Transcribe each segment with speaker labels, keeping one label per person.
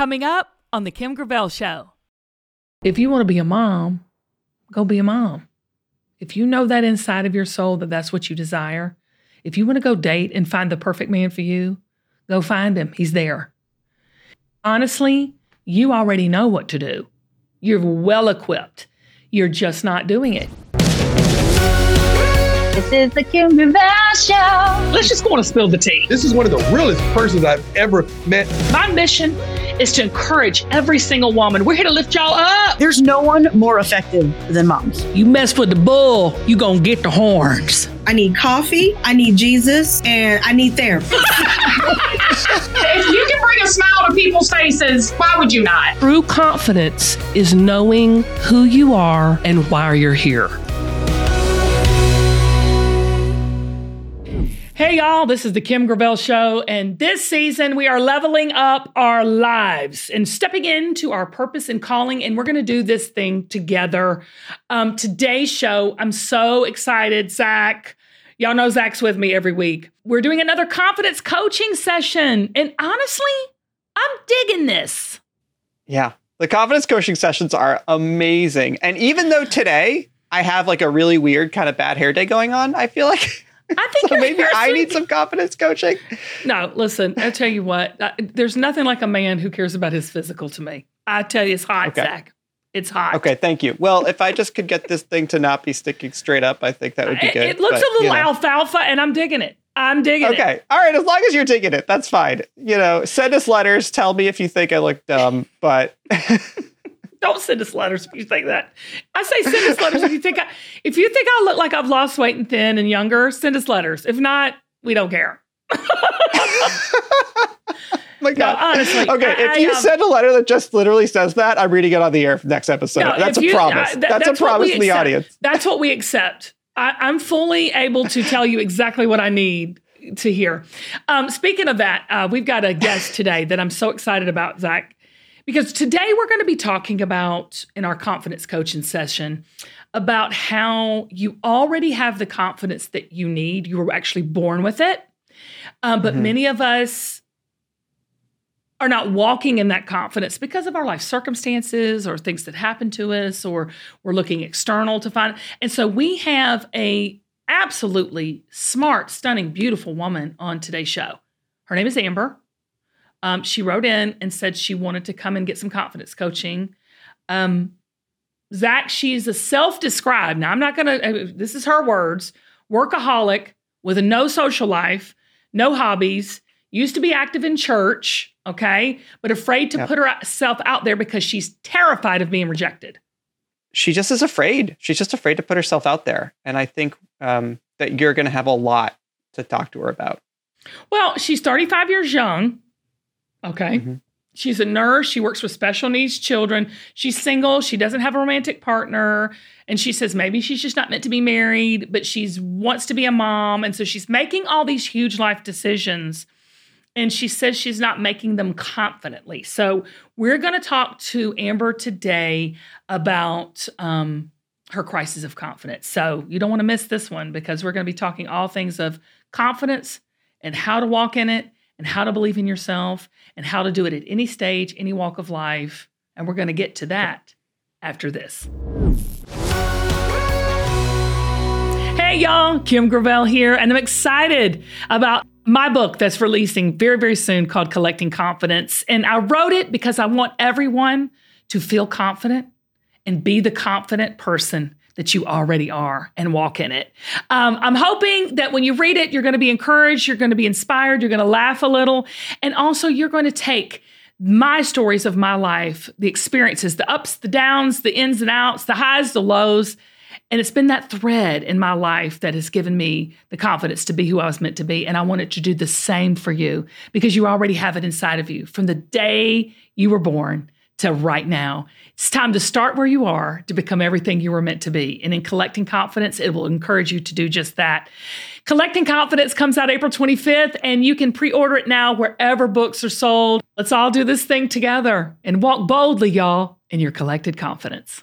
Speaker 1: Coming up on The Kim Gravel Show.
Speaker 2: If you want to be a mom, go be a mom. If you know that inside of your soul that that's what you desire, if you want to go date and find the perfect man for you, go find him. He's there. Honestly, you already know what to do. You're well equipped. You're just not doing it.
Speaker 3: This is the Kim Gravel Show.
Speaker 2: Let's just go on and spill the tea.
Speaker 4: This is one of the realest persons I've ever met.
Speaker 2: My mission is to encourage every single woman. We're here to lift y'all up.
Speaker 5: There's no one more effective than moms.
Speaker 2: You mess with the bull, you gonna get the horns.
Speaker 5: I need coffee, I need Jesus, and I need therapy.
Speaker 6: if you can bring a smile to people's faces, why would you not?
Speaker 2: True confidence is knowing who you are and why you're here. Hey, y'all, this is the Kim Gravel Show, and this season we are leveling up our lives and stepping into our purpose and calling, and we're going to do this thing together. Um, today's show, I'm so excited, Zach. Y'all know Zach's with me every week. We're doing another confidence coaching session, and honestly, I'm digging this.
Speaker 7: Yeah, the confidence coaching sessions are amazing. And even though today I have like a really weird kind of bad hair day going on, I feel like.
Speaker 2: I think
Speaker 7: so maybe I need some confidence coaching.
Speaker 2: No, listen, I tell you what, uh, there's nothing like a man who cares about his physical to me. I tell you, it's hot, okay. Zach. It's hot.
Speaker 7: Okay, thank you. Well, if I just could get this thing to not be sticking straight up, I think that would be good.
Speaker 2: It, it looks but, a little you know. alfalfa, and I'm digging it. I'm digging
Speaker 7: okay. it. Okay. All right. As long as you're digging it, that's fine. You know, send us letters. Tell me if you think I look dumb, but.
Speaker 2: Don't send us letters if you think that. I say send us letters if you think I, if you think I look like I've lost weight and thin and younger. Send us letters. If not, we don't care.
Speaker 7: my God.
Speaker 2: No, honestly.
Speaker 7: Okay, I, if you I, um, send a letter that just literally says that, I'm reading it on the air next episode. No, that's a you, promise. Uh, th- that's, that's, a promise to the audience.
Speaker 2: That's what we accept. I, am fully able to tell you exactly what I need to hear. Um, speaking of that, uh, we've got a guest today that I'm so excited about, Zach. Because today we're going to be talking about in our confidence coaching session about how you already have the confidence that you need. You were actually born with it. Um, but mm-hmm. many of us are not walking in that confidence because of our life circumstances or things that happen to us or we're looking external to find and so we have a absolutely smart stunning beautiful woman on today's show her name is amber um, she wrote in and said she wanted to come and get some confidence coaching. Um, Zach, she's a self described, now I'm not gonna, uh, this is her words, workaholic with a no social life, no hobbies, used to be active in church, okay, but afraid to yep. put herself out there because she's terrified of being rejected.
Speaker 7: She just is afraid. She's just afraid to put herself out there. And I think um, that you're going to have a lot to talk to her about.
Speaker 2: Well, she's 35 years young. Okay. Mm-hmm. She's a nurse. She works with special needs children. She's single. She doesn't have a romantic partner. And she says maybe she's just not meant to be married, but she wants to be a mom. And so she's making all these huge life decisions. And she says she's not making them confidently. So we're going to talk to Amber today about um, her crisis of confidence. So you don't want to miss this one because we're going to be talking all things of confidence and how to walk in it and how to believe in yourself and how to do it at any stage, any walk of life. And we're going to get to that after this. Hey, y'all, Kim Gravel here, and I'm excited about my book that's releasing very, very soon called Collecting Confidence. And I wrote it because I want everyone to feel confident and be the confident person that you already are and walk in it. Um, I'm hoping that when you read it, you're going to be encouraged, you're going to be inspired, you're going to laugh a little, and also you're going to take my stories of my life, the experiences, the ups, the downs, the ins and outs, the highs, the lows. And it's been that thread in my life that has given me the confidence to be who I was meant to be. And I wanted to do the same for you because you already have it inside of you from the day you were born to right now. It's time to start where you are to become everything you were meant to be. And in Collecting Confidence, it will encourage you to do just that. Collecting Confidence comes out April 25th, and you can pre order it now wherever books are sold. Let's all do this thing together and walk boldly, y'all, in your collected confidence.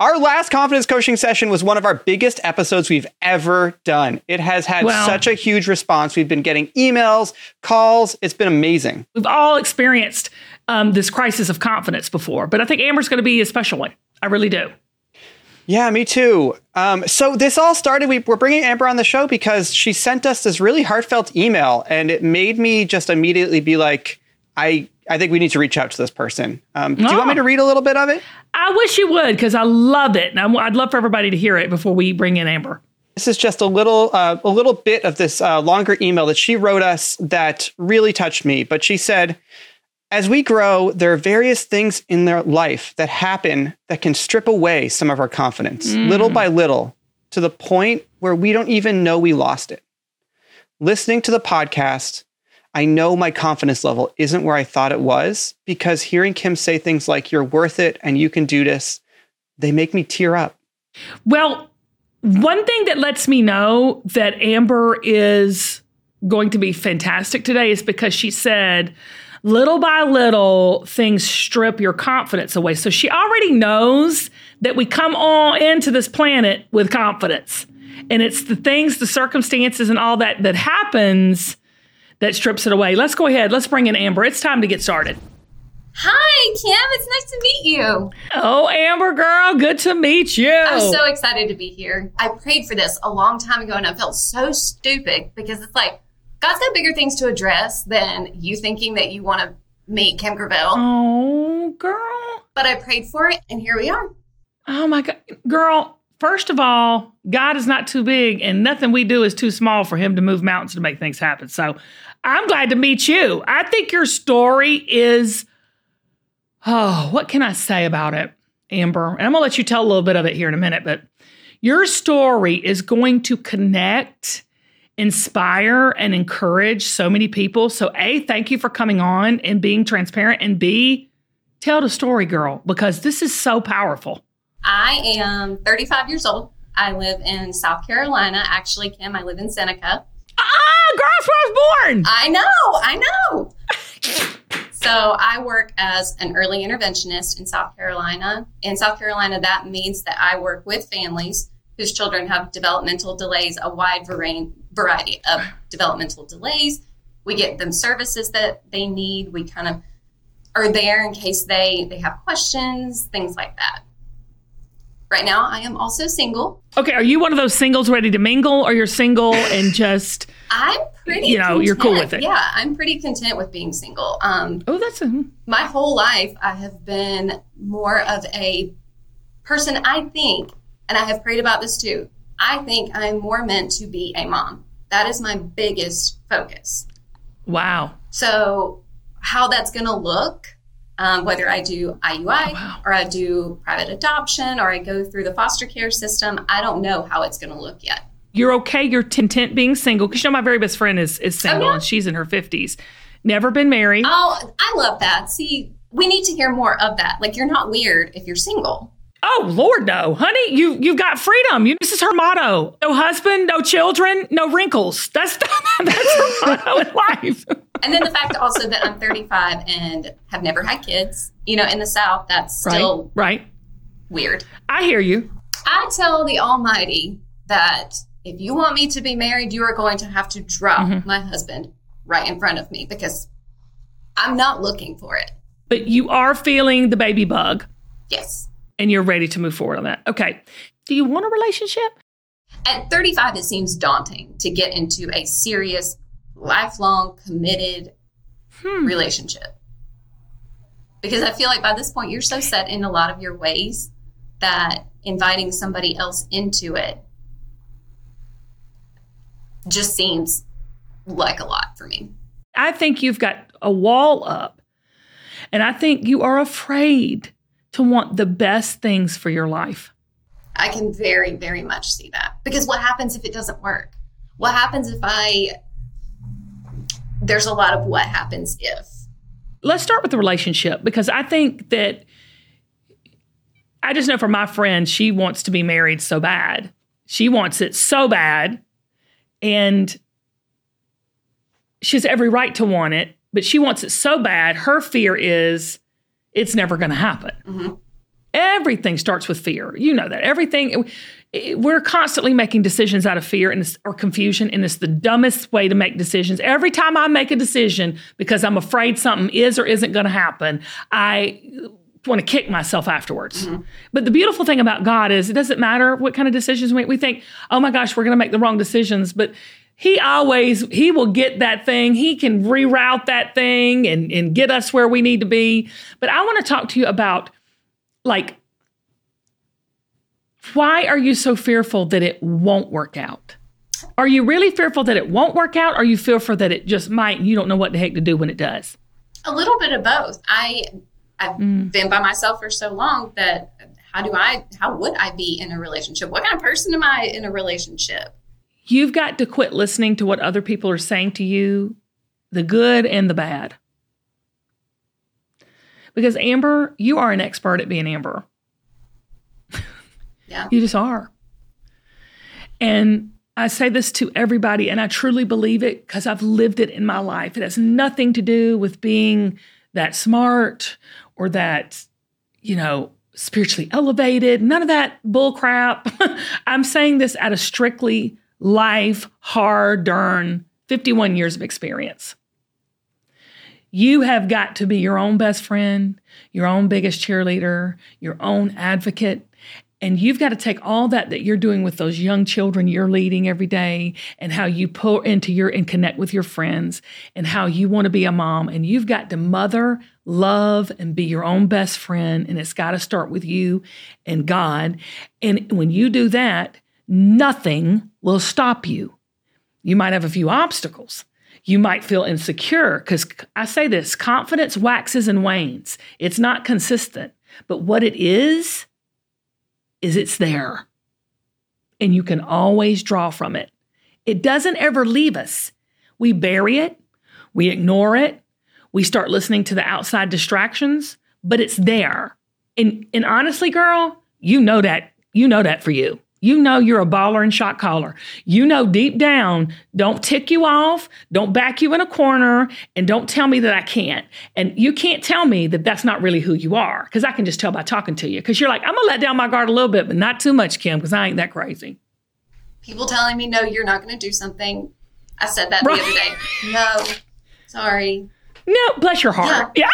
Speaker 7: Our last confidence coaching session was one of our biggest episodes we've ever done. It has had
Speaker 2: Wow.
Speaker 7: such a huge response. We've been getting emails, calls. It's been amazing.
Speaker 2: We've all experienced um, this crisis of confidence before, but I think Amber's going to be a special one. I really do.
Speaker 7: Yeah, me too. Um, so this all started. We, we're bringing Amber on the show because she sent us this really heartfelt email, and it made me just immediately be like, I I think we need to reach out to this person. Um, Do you want me
Speaker 2: Oh.
Speaker 7: to read a little bit of it?
Speaker 2: I wish you would because I love it. And I, would love for everybody to hear it before we bring in Amber.
Speaker 7: This is just a little uh, a little bit of this uh, longer email that she wrote us that really touched me. But she said, as we grow, there are various things in their life that happen that can strip away some of our confidence, little by little, to the point where we don't even know we lost it. Listening to the podcast, I know my confidence level isn't where I thought it was because hearing Kim say things like, you're worth it and you can do this, they make me tear up.
Speaker 2: Well, one thing that lets me know that Amber is going to be fantastic today is because she said, little by little, things strip your confidence away. So she already knows that we come on into this planet with confidence. And it's the things, the circumstances, and all that that happens that strips it away. Let's go ahead. Let's bring in Amber. It's time to get started.
Speaker 8: Hi, Kim. It's nice to meet you.
Speaker 2: Oh, Amber girl, good to meet you.
Speaker 8: I'm so excited to be here. I prayed for this a long time ago and I felt so stupid because it's like God's got bigger things to address than you thinking that you want to meet Kim Gravel.
Speaker 2: oh, girl.
Speaker 8: But I prayed for it and here we are.
Speaker 2: Oh my God. Girl, first of all, God is not too big and nothing we do is too small for him to move mountains to make things happen. So I'm glad to meet you. I think your story is, oh, what can I say about it, Amber? And I'm going to let you tell a little bit of it here in a minute, but your story is going to connect, inspire, and encourage so many people. So, A, thank you for coming on and being transparent, and B, tell the story, girl, because this is so powerful.
Speaker 8: I am 35 years old. I live in South Carolina. Actually, Kim, I live in Seneca.
Speaker 2: Ah, girl, that's where I was born.
Speaker 8: I know, I know. so I work as an early interventionist in South Carolina. In South Carolina, that means that I work with families whose children have developmental delays, a wide variety of developmental delays. We get them services that they need. We kind of are there in case they they have questions, things like that. Right now, I am also single.
Speaker 2: Okay, are you one of those singles ready to mingle, or you're single and just?
Speaker 8: I'm pretty.
Speaker 2: You know, you're cool with it.
Speaker 8: Yeah, I'm pretty content with being single. Um,
Speaker 2: Oh, that's a.
Speaker 8: my whole life I have been more of a person I think, and I have prayed about this too. I think I'm more meant to be a mom. That is my biggest focus.
Speaker 2: Wow.
Speaker 8: So, how that's going to look, um, whether I do IUI or I do private adoption or I go through the foster care system. I don't know how it's going to look yet.
Speaker 2: You're okay. You're content being single because you know my very best friend is is single
Speaker 8: yeah?
Speaker 2: and she's in her fifties, never been married.
Speaker 8: Oh, I love that. See, we need to hear more of that. Like you're not weird if you're single.
Speaker 2: Oh Lord, no, honey, you you've got freedom. You, this is her motto: no husband, no children, no wrinkles. That's that's her motto in life.
Speaker 8: And then the fact also that I'm 35 and have never had kids. You know, in the South, that's still
Speaker 2: right, right.
Speaker 8: weird.
Speaker 2: I hear you.
Speaker 8: I tell the Almighty that if you want me to be married, you are going to have to drop
Speaker 2: Mm-hmm.
Speaker 8: my husband right in front of me because I'm not looking for it.
Speaker 2: But you are feeling the baby bug
Speaker 8: Yes.
Speaker 2: and you're ready to move forward on that. Okay. Do you want a relationship?
Speaker 8: At 35, it seems daunting to get into a serious, lifelong, committed
Speaker 2: Hmm.
Speaker 8: relationship. Because I feel like by this point, you're so set in a lot of your ways that inviting somebody else into it just seems like a lot for me.
Speaker 2: I think you've got a wall up. And I think you are afraid to want the best things for your life.
Speaker 8: I can very, very much see that. Because what happens if it doesn't work? What happens if I. There's a lot of what happens if.
Speaker 2: Let's start with the relationship because I think that I just know for my friend, she wants to be married so bad. She wants it so bad. And she has every right to want it, but she wants it so bad. Her fear is it's never going to happen. Mm-hmm. Everything starts with fear. You know that. Everything, we're constantly making decisions out of fear and or confusion, and it's the dumbest way to make decisions. Every time I make a decision because I'm afraid something is or isn't going to happen, I want to kick myself afterwards. Mm-hmm. But the beautiful thing about God is it doesn't matter what kind of decisions we make. We think, oh my gosh, we're going to make the wrong decisions, but he always he will get that thing he can reroute that thing and and get us where we need to be but i want to talk to you about like why are you so fearful that it won't work out are you really fearful that it won't work out or are you fearful that it just might and you don't know what the heck to do when it does
Speaker 8: A little bit of both. I I've mm. been by myself for so long that how do I how would I be in a relationship? What kind of person am I in a relationship?
Speaker 2: you've got to quit listening to what other people are saying to you the good and the bad because amber you are an expert at being amber
Speaker 8: Yeah.
Speaker 2: You just are. And I say this to everybody, and I truly believe it because I've lived it in my life. It has nothing to do with being that smart or that, you know, spiritually elevated. None of that bull crap. I'm saying this out of strictly life, hard darn 51 years of experience. You have got to be your own best friend, your own biggest cheerleader, your own advocate. And you've got to take all that that you're doing with those young children you're leading every day and how you pour into your and connect with your friends and how you want to be a mom. And you've got to mother, love, and be your own best friend. And it's got to start with you and God. And when you do that, nothing will stop you. You might have a few obstacles. You might feel insecure because I say this confidence waxes and wanes. It's not consistent. But what it is, is it's there. And you can always draw from it. It doesn't ever leave us. We bury it, we ignore it, we start listening to the outside distractions, but it's there. And, and honestly, girl, you know that. You know that for you. You know you're a baller and shot caller. You know deep down, don't tick you off, don't back you in a corner, and don't tell me that I can't. And you can't tell me that that's not really who you are, because I can just tell by talking to you. Because you're like, I'm gonna let down my guard a little bit, but not too much, Kim, because I ain't that crazy.
Speaker 8: People telling me no, you're not going to do something. I said that
Speaker 2: Right.
Speaker 8: the other day. No, sorry.
Speaker 2: No, bless your heart. Yeah.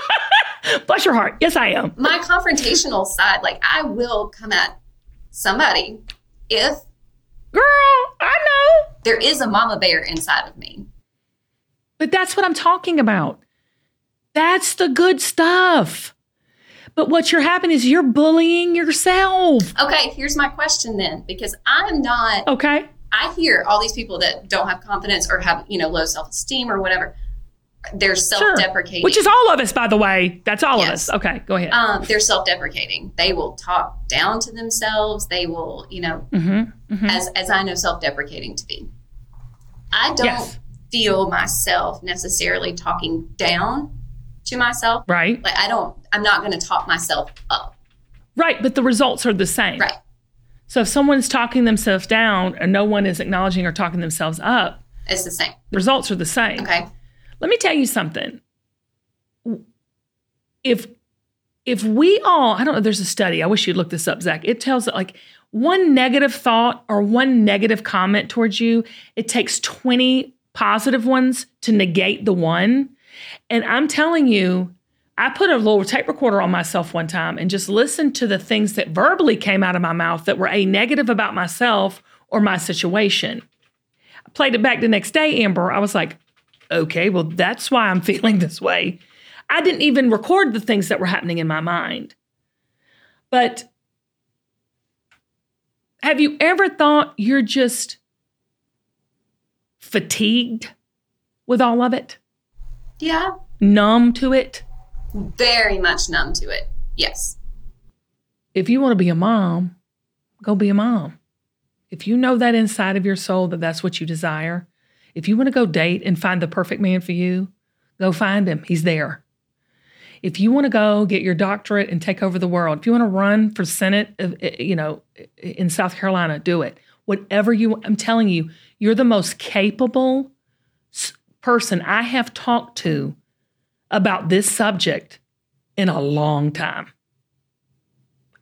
Speaker 2: bless your heart. Yes, I am.
Speaker 8: My confrontational side, like I will come at somebody if
Speaker 2: Girl, I know.
Speaker 8: there is a mama bear inside of me.
Speaker 2: But that's what I'm talking about. That's the good stuff. But what you're happening is you're bullying yourself.
Speaker 8: Okay, here's my question then, because I'm not.
Speaker 2: Okay.
Speaker 8: I hear all these people that don't have confidence or have you know low self esteem or whatever. They're self-deprecating.
Speaker 2: Which is all of us, by the way. That's all
Speaker 8: Yes.
Speaker 2: of us. Okay, go ahead.
Speaker 8: um, they're self-deprecating. They will talk down to themselves. They will, you know,
Speaker 2: mm-hmm.
Speaker 8: as as I know self-deprecating to be. I don't
Speaker 2: Yes.
Speaker 8: feel myself necessarily talking down to myself.
Speaker 2: Right.
Speaker 8: Like I don't I'm not going to talk myself up.
Speaker 2: Right. But the results are the same.
Speaker 8: Right.
Speaker 2: So if someone's talking themselves down and no one is acknowledging or talking themselves up,
Speaker 8: It's the same.
Speaker 2: results are the same.
Speaker 8: Okay.
Speaker 2: Let me tell you something. If if we all, I don't know, there's a study. I wish you'd look this up, Zach. It tells that like one negative thought or one negative comment towards you, it takes 20 positive ones to negate the one. And I'm telling you, I put a little tape recorder on myself one time and just listened to the things that verbally came out of my mouth that were a negative about myself or my situation. I played it back the next day, Amber. I was like, okay, well, that's why I'm feeling this way. I didn't even record the things that were happening in my mind. But have you ever thought you're just fatigued with all of it,
Speaker 8: Yeah.
Speaker 2: numb to it?
Speaker 8: Very much numb to it. Yes.
Speaker 2: If you want to be a mom, go be a mom. If you know that inside of your soul that that's what you desire, if you want to go date and find the perfect man for you, go find him. He's there. If you want to go get your doctorate and take over the world, if you want to run for Senate, uh, uh, you know, in South Carolina, do it. Whatever you, I'm telling you, you're the most capable person I have talked to about this subject in a long time.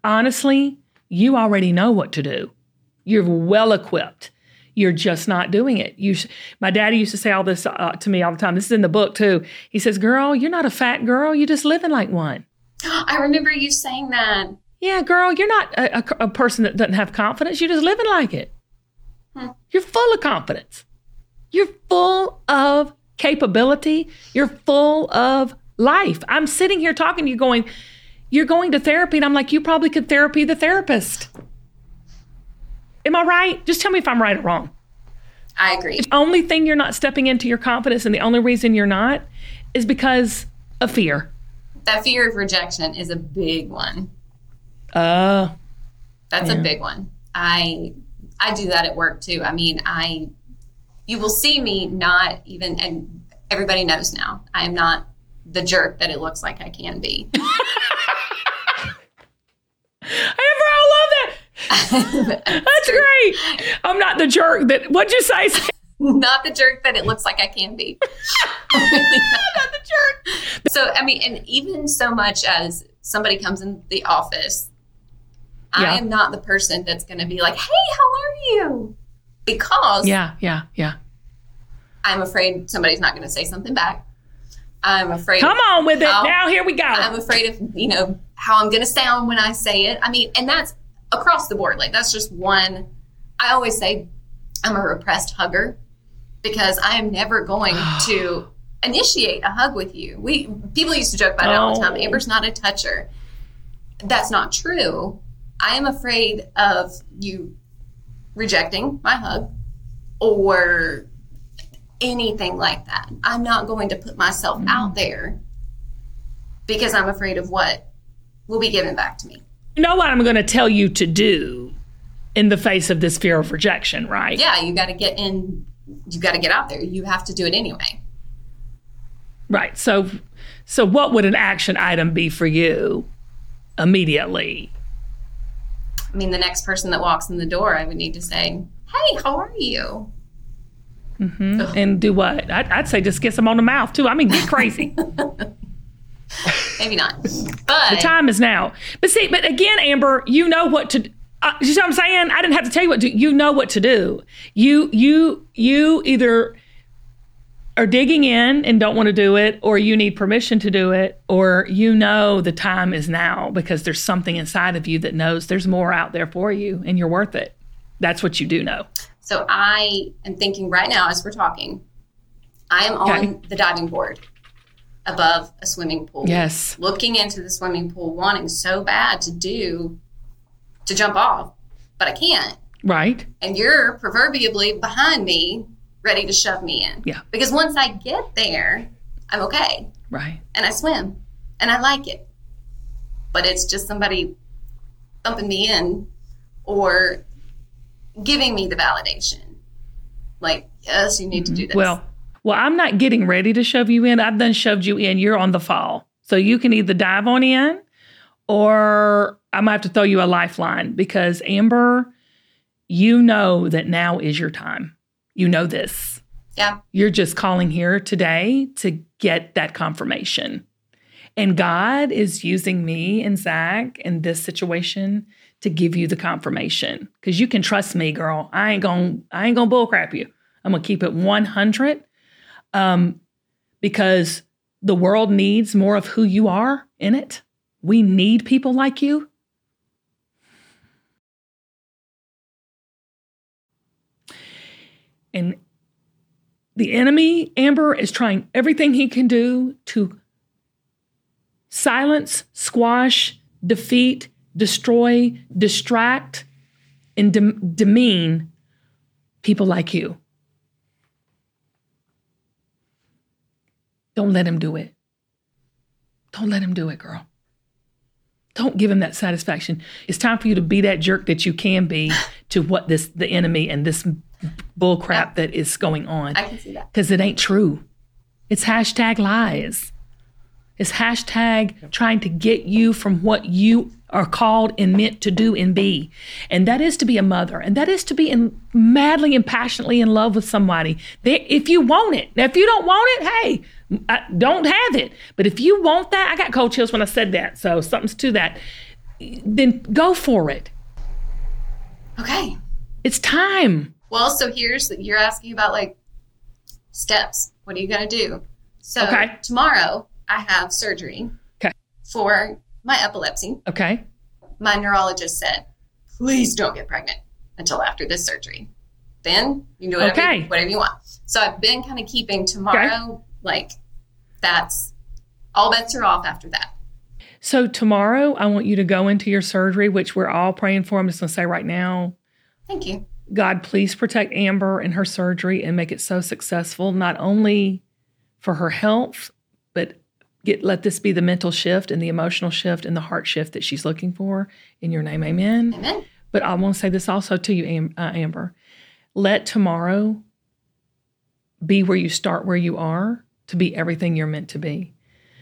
Speaker 2: Honestly, you already know what to do. You're well equipped. You're just not doing it. You, sh- my daddy used to say all this uh, to me all the time. This is in the book too. He says, "Girl, you're not a fat girl. You're just living like one."
Speaker 8: I remember you saying that.
Speaker 2: Yeah, girl, you're not a, a, a person that doesn't have confidence. You're just living like it.
Speaker 8: Hmm.
Speaker 2: You're full of confidence. You're full of capability. You're full of life. I'm sitting here talking to you going, you're going to therapy. And I'm like, you probably could therapy the therapist. Am I right? Just tell me if I'm right or wrong.
Speaker 8: I agree.
Speaker 2: The only thing you're not stepping into your confidence, and the only reason you're not is because of fear.
Speaker 8: That fear of rejection is a big one.
Speaker 2: Uh,
Speaker 8: That's
Speaker 2: Yeah.
Speaker 8: a big one. I I do that at work too. I mean, I you will see me not even and everybody knows now. I am not the jerk that it looks like I can be.
Speaker 2: I. That's great. I'm not the jerk that, what'd you say?
Speaker 8: not the jerk that it looks like I can be. Not the jerk. So I mean, and even so much as somebody comes in the office,
Speaker 2: Yeah.
Speaker 8: I am not the person that's going to be like, "Hey, how are you?" Because
Speaker 2: Yeah, yeah, yeah.
Speaker 8: I'm afraid somebody's not going to say something back. I'm afraid.
Speaker 2: Come on with it. Now, here we go.
Speaker 8: I'm afraid of you know how I'm going to sound when I say it. I mean, and that's across the board. Like that's just one. I always say I'm a repressed hugger because I am never going to initiate a hug with you. We people used to joke about it all the time. Amber's not a toucher. That's not true. I am afraid of you rejecting my hug or anything like that. I'm not going to put myself mm-hmm. out there because I'm afraid of what will be given back to me.
Speaker 2: You know what I'm going to tell you to do in the face of this fear of rejection, right?
Speaker 8: Yeah, you got to get in, you got to get out there. You have to do it anyway.
Speaker 2: Right. So, so what would an action item be for you immediately?
Speaker 8: I mean, the next person that walks in the door, I would need to say, Hey, how are you?
Speaker 2: Mm-hmm, and do what? I'd, I'd say just kiss them on the mouth too. I mean, get crazy.
Speaker 8: Maybe not. But
Speaker 2: the time is now. But see, but again, Amber, you know what to. Uh, you see what I'm saying? I didn't have to tell you what to. You know what to do. You you you either are digging in and don't want to do it, or you need permission to do it, or you know the time is now because there's something inside of you that knows there's more out there for you and you're worth it. That's what you do know.
Speaker 8: So I am thinking right now as we're talking, I am on the diving board above a swimming pool.
Speaker 2: Yes.
Speaker 8: Looking into the swimming pool, wanting so bad to do, to jump off, but I can't.
Speaker 2: Right?
Speaker 8: And you're proverbially behind me, ready to shove me in.
Speaker 2: Yeah.
Speaker 8: Because once I get there, I'm okay
Speaker 2: Right.
Speaker 8: and I swim and I like it. But it's just somebody thumping me in or giving me the validation. Like, yes, you need to mm-hmm. do this.
Speaker 2: Well, well, I'm not getting ready to shove you in. I've done shoved you in. You're on the fall. So you can either dive on in or I might have to throw you a lifeline because Amber, you know that now is your time. You know this.
Speaker 8: yeah,
Speaker 2: You're just calling here today to get that confirmation. And God is using me and Zach in this situation to give you the confirmation. Because you can trust me, girl. I ain't gonna, I ain't gonna bullcrap you. I'm gonna keep it 100. Um, because the world needs more of who you are in it. We need people like you. And the enemy, Amber, is trying everything he can do to silence, squash, defeat, destroy, distract, and dem- demean people like you. Don't let him do it. Don't let him do it, girl. Don't give him that satisfaction. It's time for you to be that jerk that you can be to what this the enemy and this bull crap that is going on
Speaker 8: I can see that.
Speaker 2: because it ain't true. It's hashtag lies. It's hashtag trying to get you from what you are called and meant to do and be. And that is to be a mother. And that is to be in, madly and passionately in love with somebody. They, if you want it. Now, if you don't want it, hey, I don't have it. But if you want that, I got cold chills when I said that. So something's to that. Then go for it.
Speaker 8: Okay.
Speaker 2: It's time.
Speaker 8: Well, so here's you're asking about like steps. What are you going to do? So
Speaker 2: Okay.
Speaker 8: tomorrow I have surgery
Speaker 2: Okay.
Speaker 8: for my epilepsy.
Speaker 2: Okay.
Speaker 8: My neurologist said, please don't get pregnant until after this surgery. Then you can do whatever,
Speaker 2: Okay.
Speaker 8: whatever you want. So I've been kind of keeping tomorrow like that's all bets are off after that.
Speaker 2: So tomorrow, I want you to go into your surgery, which we're all praying for. I'm just going to say right now,
Speaker 8: Thank you.
Speaker 2: God, please protect Amber and her surgery and make it so successful, not only for her health, but get let this be the mental shift and the emotional shift and the heart shift that she's looking for. In your name, Amen.
Speaker 8: Amen.
Speaker 2: But I want to say this also to you, Am- uh, Amber. Let tomorrow be where you start where you are to be everything you're meant to be.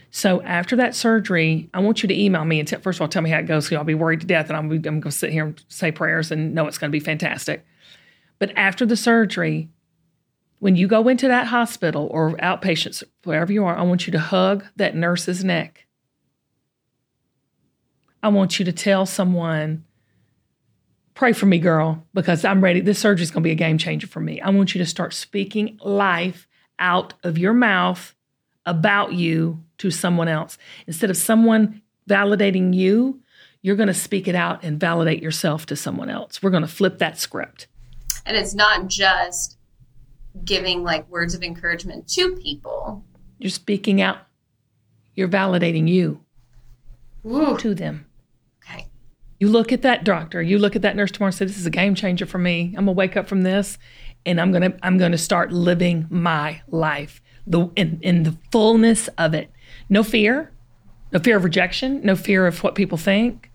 Speaker 2: So after that surgery, I want you to email me and t- first of all tell me how it goes. I'll be worried to death, and I'm, I'm going to sit here and say prayers and know it's going to be fantastic. But after the surgery, when you go into that hospital or outpatients, wherever you are, I want you to hug that nurse's neck. I want you to tell someone, pray for me, girl, because I'm ready. This surgery is going to be a game changer for me. I want you to start speaking life out of your mouth about you to someone else. Instead of someone validating you, you're going to speak it out and validate yourself to someone else. We're going to flip that script.
Speaker 8: And it's not just giving like words of encouragement to people.
Speaker 2: You're speaking out, you're validating you
Speaker 8: Ooh.
Speaker 2: to them.
Speaker 8: Okay.
Speaker 2: You look at that doctor, you look at that nurse tomorrow and say, This is a game changer for me. I'm gonna wake up from this and I'm gonna I'm gonna start living my life. The in, in the fullness of it. No fear, no fear of rejection, no fear of what people think.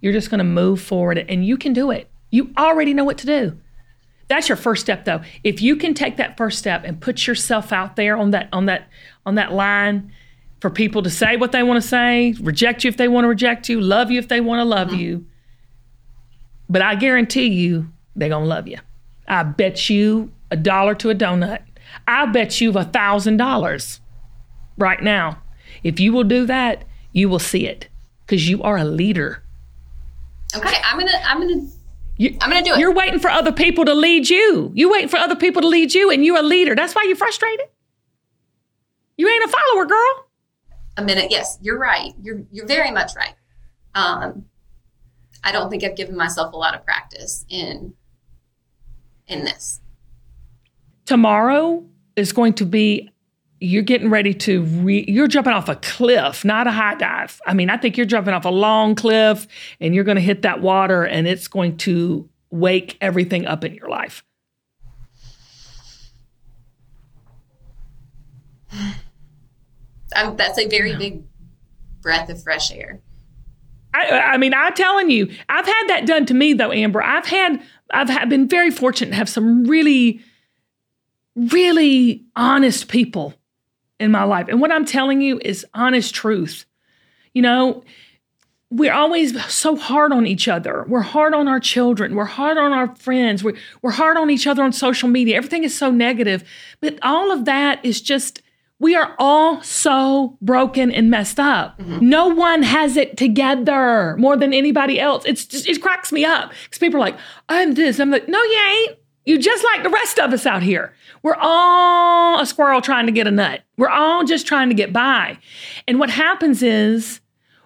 Speaker 2: You're just gonna move forward and you can do it. You already know what to do. That's your first step though. If you can take that first step and put yourself out there on that on that on that line for people to say what they want to say, reject you if they want to reject you, love you if they want to love mm. you. But I guarantee you they're going to love you. I bet you a dollar to a donut. I bet you a thousand dollars right now. If you will do that, you will see it because you are a leader.
Speaker 8: Okay. I'm gonna I'm gonna
Speaker 2: You,
Speaker 8: I'm gonna do it.
Speaker 2: You're waiting for other people to lead you. You waiting for other people to lead you, and you're a leader. That's why you're frustrated. You ain't a follower, girl.
Speaker 8: a minute. Yes, you're right. You're you're very much right. Um, I don't think I've given myself a lot of practice in in this.
Speaker 2: tomorrow is going to be you're getting ready to re, you're jumping off a cliff not a high dive i mean i think you're jumping off a long cliff and you're going to hit that water and it's going to wake everything up in your life
Speaker 8: Um, that's a very big breath of fresh air.
Speaker 2: I, I mean, I'm telling you, I've had that done to me though, Amber. I've had, I've had, been very fortunate to have some really, really honest people in my life. And what I'm telling you is honest truth. You know, we're always so hard on each other. We're hard on our children. We're hard on our friends. We're, we're hard on each other on social media. Everything is so negative. But all of that is just, we are all so broken and messed up. Mm-hmm. No one has it together more than anybody else. It's just, it cracks me up because people are like, I'm this. I'm like, no, you ain't. You just like the rest of us out here. We're all a squirrel trying to get a nut. We're all just trying to get by. And what happens is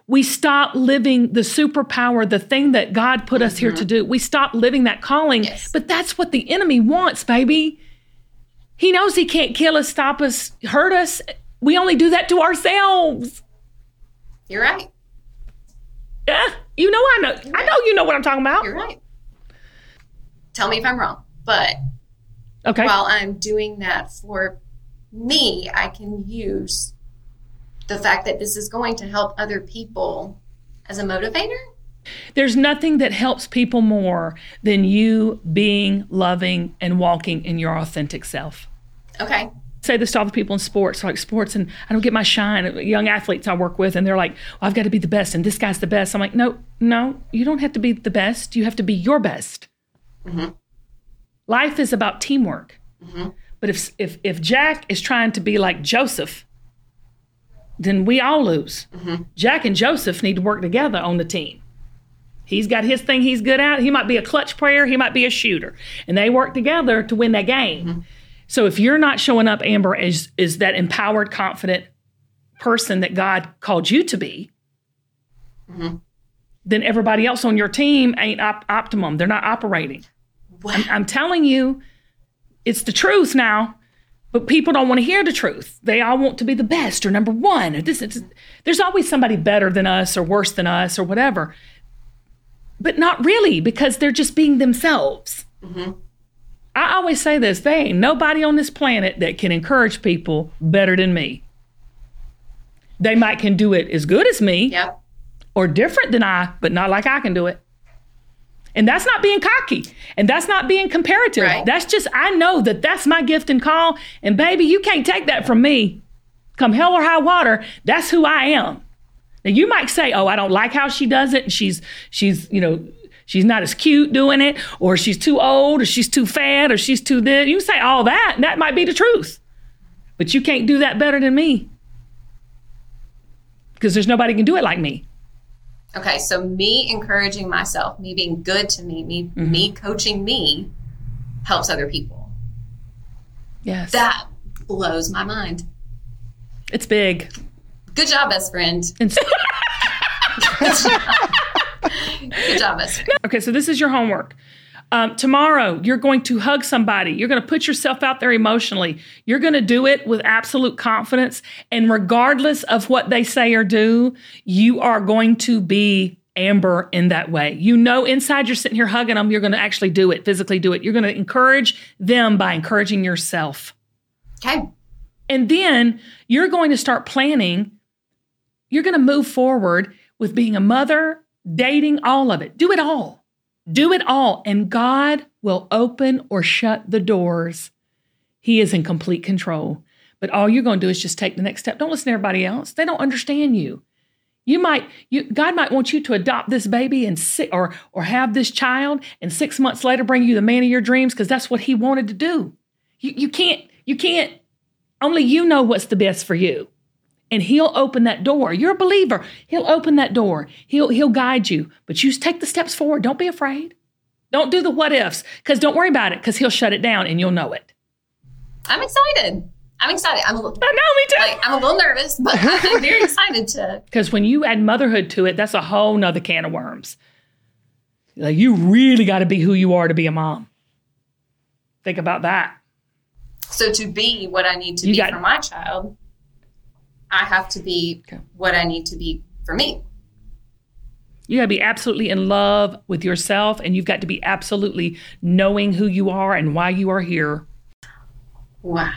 Speaker 2: we stop living the superpower, the thing that God put us here mm-hmm. to do. We stop living that calling.
Speaker 8: Yes.
Speaker 2: But that's what the enemy wants, baby. He knows he can't kill us, stop us, hurt us. We only do that to ourselves.
Speaker 8: You're right.
Speaker 2: Yeah, you know I know. I know you know what I'm talking about.
Speaker 8: You're right. Tell me if I'm wrong. But
Speaker 2: Okay.
Speaker 8: while I'm doing that for me, I can use the fact that this is going to help other people as a motivator.
Speaker 2: There's nothing that helps people more than you being loving and walking in your authentic self.
Speaker 8: Okay.
Speaker 2: say this to all the people in sports, like sports, and I don't get my shine. Young athletes I work with, and they're like, well, I've got to be the best, and this guy's the best. I'm like, no, no, you don't have to be the best. You have to be your best. Mm-hmm. Life is about teamwork. Mm-hmm. But if, if, if Jack is trying to be like Joseph, then we all lose. Mm-hmm. Jack and Joseph need to work together on the team. He's got his thing he's good at. He might be a clutch player, he might be a shooter. And they work together to win that game. So if you're not showing up, Amber, as is that empowered, confident person that God called you to be, mm-hmm. then everybody else on your team ain't op- optimum. They're not operating. I'm, I'm telling you, it's the truth now. But people don't want to hear the truth. They all want to be the best or number one. Or this, it's, there's always somebody better than us or worse than us or whatever. But not really, because they're just being themselves. Mm-hmm. I always say this there ain't nobody on this planet that can encourage people better than me. They might can do it as good as me
Speaker 8: Yep.
Speaker 2: or different than I, but not like I can do it. And that's not being cocky and that's not being comparative.
Speaker 8: Right.
Speaker 2: That's just, I know that that's my gift and call. And baby, you can't take that from me. Come hell or high water, that's who I am. Now you might say, "Oh, I don't like how she does it. And she's she's you know she's not as cute doing it, or she's too old, or she's too fat, or she's too this." You say all that, and that might be the truth, but you can't do that better than me because there's nobody can do it like me.
Speaker 8: Okay. So me encouraging myself, me being good to me, me
Speaker 2: Mm-hmm.
Speaker 8: me coaching me helps other people.
Speaker 2: Yes,
Speaker 8: That blows my mind.
Speaker 2: it's big.
Speaker 8: Good job, best friend. Good job.
Speaker 2: Okay, so this is your homework. Um, tomorrow, you're going to hug somebody. You're going to put yourself out there emotionally. You're going to do it with absolute confidence. And regardless of what they say or do, you are going to be Amber in that way. You know, inside you're sitting here hugging them, you're going to actually do it, physically do it. You're going to encourage them by encouraging yourself.
Speaker 8: Okay.
Speaker 2: And then you're going to start planning. You're going to move forward with being a mother, dating, all of it. Do it all. Do it all. And God will open or shut the doors. He is in complete control. But all you're going to do is just take the next step. Don't listen to everybody else. They don't understand you. You might, you, God might want you to adopt this baby and si- or or have this child, and six months later bring you the man of your dreams because that's what He wanted to do. You you can't you can't only you know what's the best for you. And he'll open that door. You're a believer. He'll open that door. He'll he'll guide you. But you take the steps forward. Don't be afraid. Don't do the what ifs. Because don't worry about it, because he'll shut it down and you'll know it.
Speaker 8: I'm excited. I'm excited. I'm a little,
Speaker 2: I know me too.
Speaker 8: like, I'm a little nervous, but I'm very excited to.
Speaker 2: Because when you add motherhood to it, that's a whole nother can of worms. Like you really got to be who you are to be a mom. Think about that.
Speaker 8: So to be what I need to
Speaker 2: You
Speaker 8: be
Speaker 2: got-
Speaker 8: for my child, I have to be
Speaker 2: Okay.
Speaker 8: what I need to be for me.
Speaker 2: You got to be absolutely in love with yourself, and you've got to be absolutely knowing who you are and why you are here.
Speaker 8: Wow.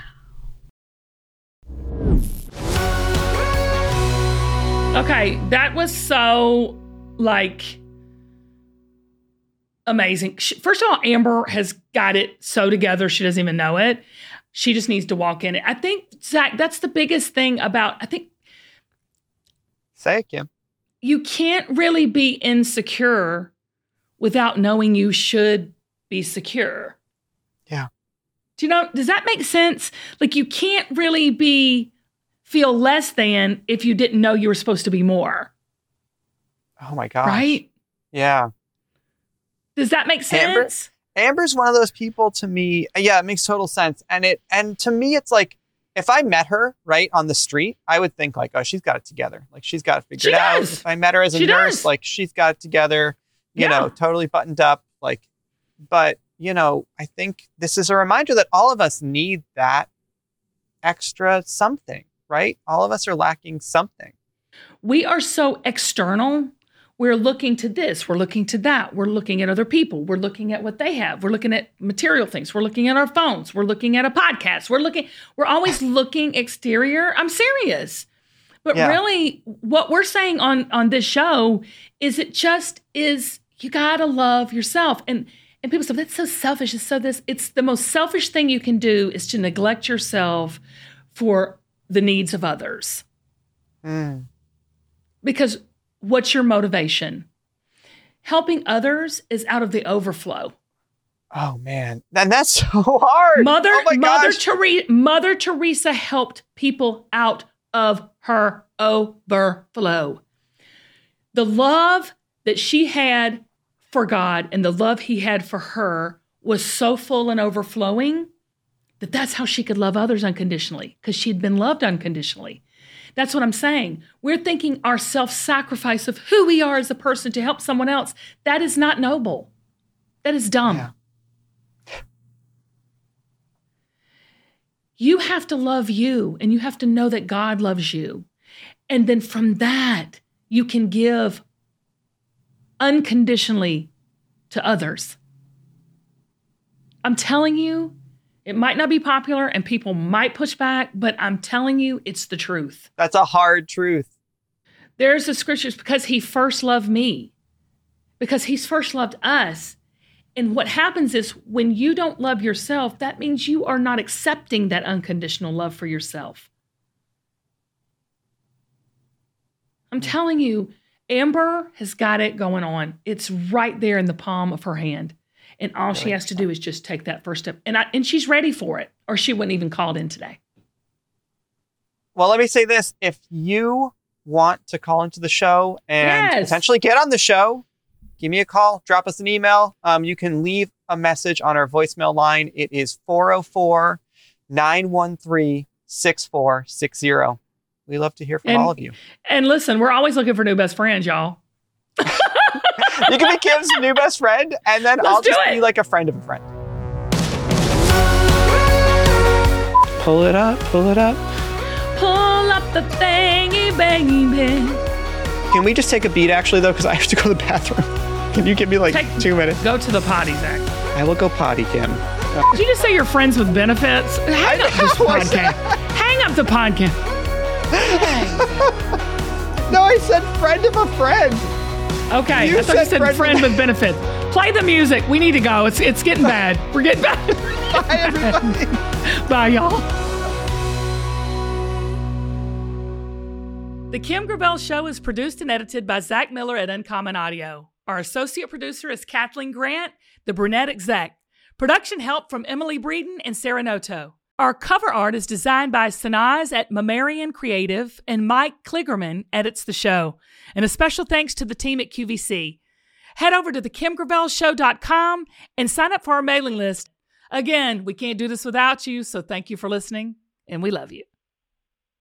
Speaker 2: Okay, that was so like amazing. First of all, Amber has got it so together she doesn't even know it. She just needs to walk in it. I think Zach, that's the biggest thing about. I think
Speaker 7: Say it, Kim.
Speaker 2: you can't really be insecure without knowing you should be secure.
Speaker 7: Yeah.
Speaker 2: Do you know, does that make sense? Like you can't really be feel less than if you didn't know you were supposed to be more,
Speaker 7: Oh my gosh.
Speaker 2: right?
Speaker 7: Yeah.
Speaker 2: Does that make
Speaker 7: Amber? Amber's one of those people to me. Yeah, it makes total sense. And it and to me, it's like if I met her right on the street, I would think like, oh, she's got it together. Like she's got it figured
Speaker 2: She
Speaker 7: out.
Speaker 2: does.
Speaker 7: If I met her as a
Speaker 2: She
Speaker 7: nurse,
Speaker 2: does.
Speaker 7: like she's got it together. You
Speaker 2: Yeah.
Speaker 7: know, totally buttoned up. Like, but you know, I think this is a reminder that all of us need that extra something, right? All of us are lacking something.
Speaker 2: we are so external. We're looking to this, we're looking to that, we're looking at other people, we're looking at what they have, we're looking at material things, we're looking at our phones, we're looking at a podcast, we're looking, we're always looking exterior. I'm serious. But
Speaker 7: Yeah.
Speaker 2: really, what we're saying on on this show is it just is you gotta love yourself. And and people say that's so selfish. It's so this. It's the most selfish thing you can do is to neglect yourself for the needs of others
Speaker 7: Mm.
Speaker 2: because what's your motivation? Helping others is out of the overflow.
Speaker 7: Oh man, and that's so hard.
Speaker 2: Mother
Speaker 7: oh
Speaker 2: Mother. Teresa Mother Teresa helped people out of her overflow. The love that she had for God and the love he had for her was so full and overflowing that that's how she could love others unconditionally because she'd been loved unconditionally. That's what I'm saying. We're thinking our self sacrifice of who we are as a person to help someone else. That is not noble. That is dumb.
Speaker 7: Yeah.
Speaker 2: You have to love you and you have to know that God loves you. And then from that, you can give unconditionally to others. I'm telling you, it might not be popular and people might push back, but I'm telling you, it's the truth.
Speaker 7: That's a hard truth.
Speaker 2: There's the scriptures because he first loved me, because he's first loved us. And what happens is when you don't love yourself, that means you are not accepting that unconditional love for yourself. I'm telling you, Amber has got it going on. It's right there in the palm of her hand. And all she has to do is just take that first step. And I, and she's ready for it, or she wouldn't even called in today.
Speaker 7: Well, let me say this: if you want to call into the show and
Speaker 2: Yes.
Speaker 7: potentially get on the show, give me a call, drop us an email. Um, you can leave a message on our voicemail line. It is 404 913 6460. We love to hear from
Speaker 2: And-
Speaker 7: all of you.
Speaker 2: And listen, we're always looking for new best friends, y'all.
Speaker 7: You can be Kim's new best friend, and then
Speaker 2: Let's
Speaker 7: I'll just
Speaker 2: it.
Speaker 7: be like a friend of a friend. Pull it up, pull it up.
Speaker 2: Pull up the thingy, baby.
Speaker 7: Can we just take a beat actually, though? Because I have to go to the bathroom. Can you give me like
Speaker 2: Take-
Speaker 7: two minutes?
Speaker 2: Go to the potty, Zach.
Speaker 7: I will go potty, Kim.
Speaker 2: Did you just say you're friends with benefits? Hang up this podcast. Hang up the podcast.
Speaker 7: No, I said friend of a friend.
Speaker 2: Okay,
Speaker 7: You
Speaker 2: I thought you
Speaker 7: said
Speaker 2: said
Speaker 7: friend
Speaker 2: friend,
Speaker 7: with-
Speaker 2: with benefits. Play the music. We need to go. It's it's getting bad. We're getting bad.
Speaker 7: Bye, everybody.
Speaker 2: Bye, y'all. The Kim Gravel Show is produced and edited by Zach Miller at Uncommon Audio. Our associate producer is Kathleen Grant, the brunette exec. Production help from Emily Breeden and Sarah Noto. Our cover art is designed by Sanaz at Mammarian Creative, and Mike Kligerman edits the show. And a special thanks to the team at QVC. Head over to thekimgravelshow.com and sign up for our mailing list. Again, we can't do this without you, so thank you for listening, and we love you.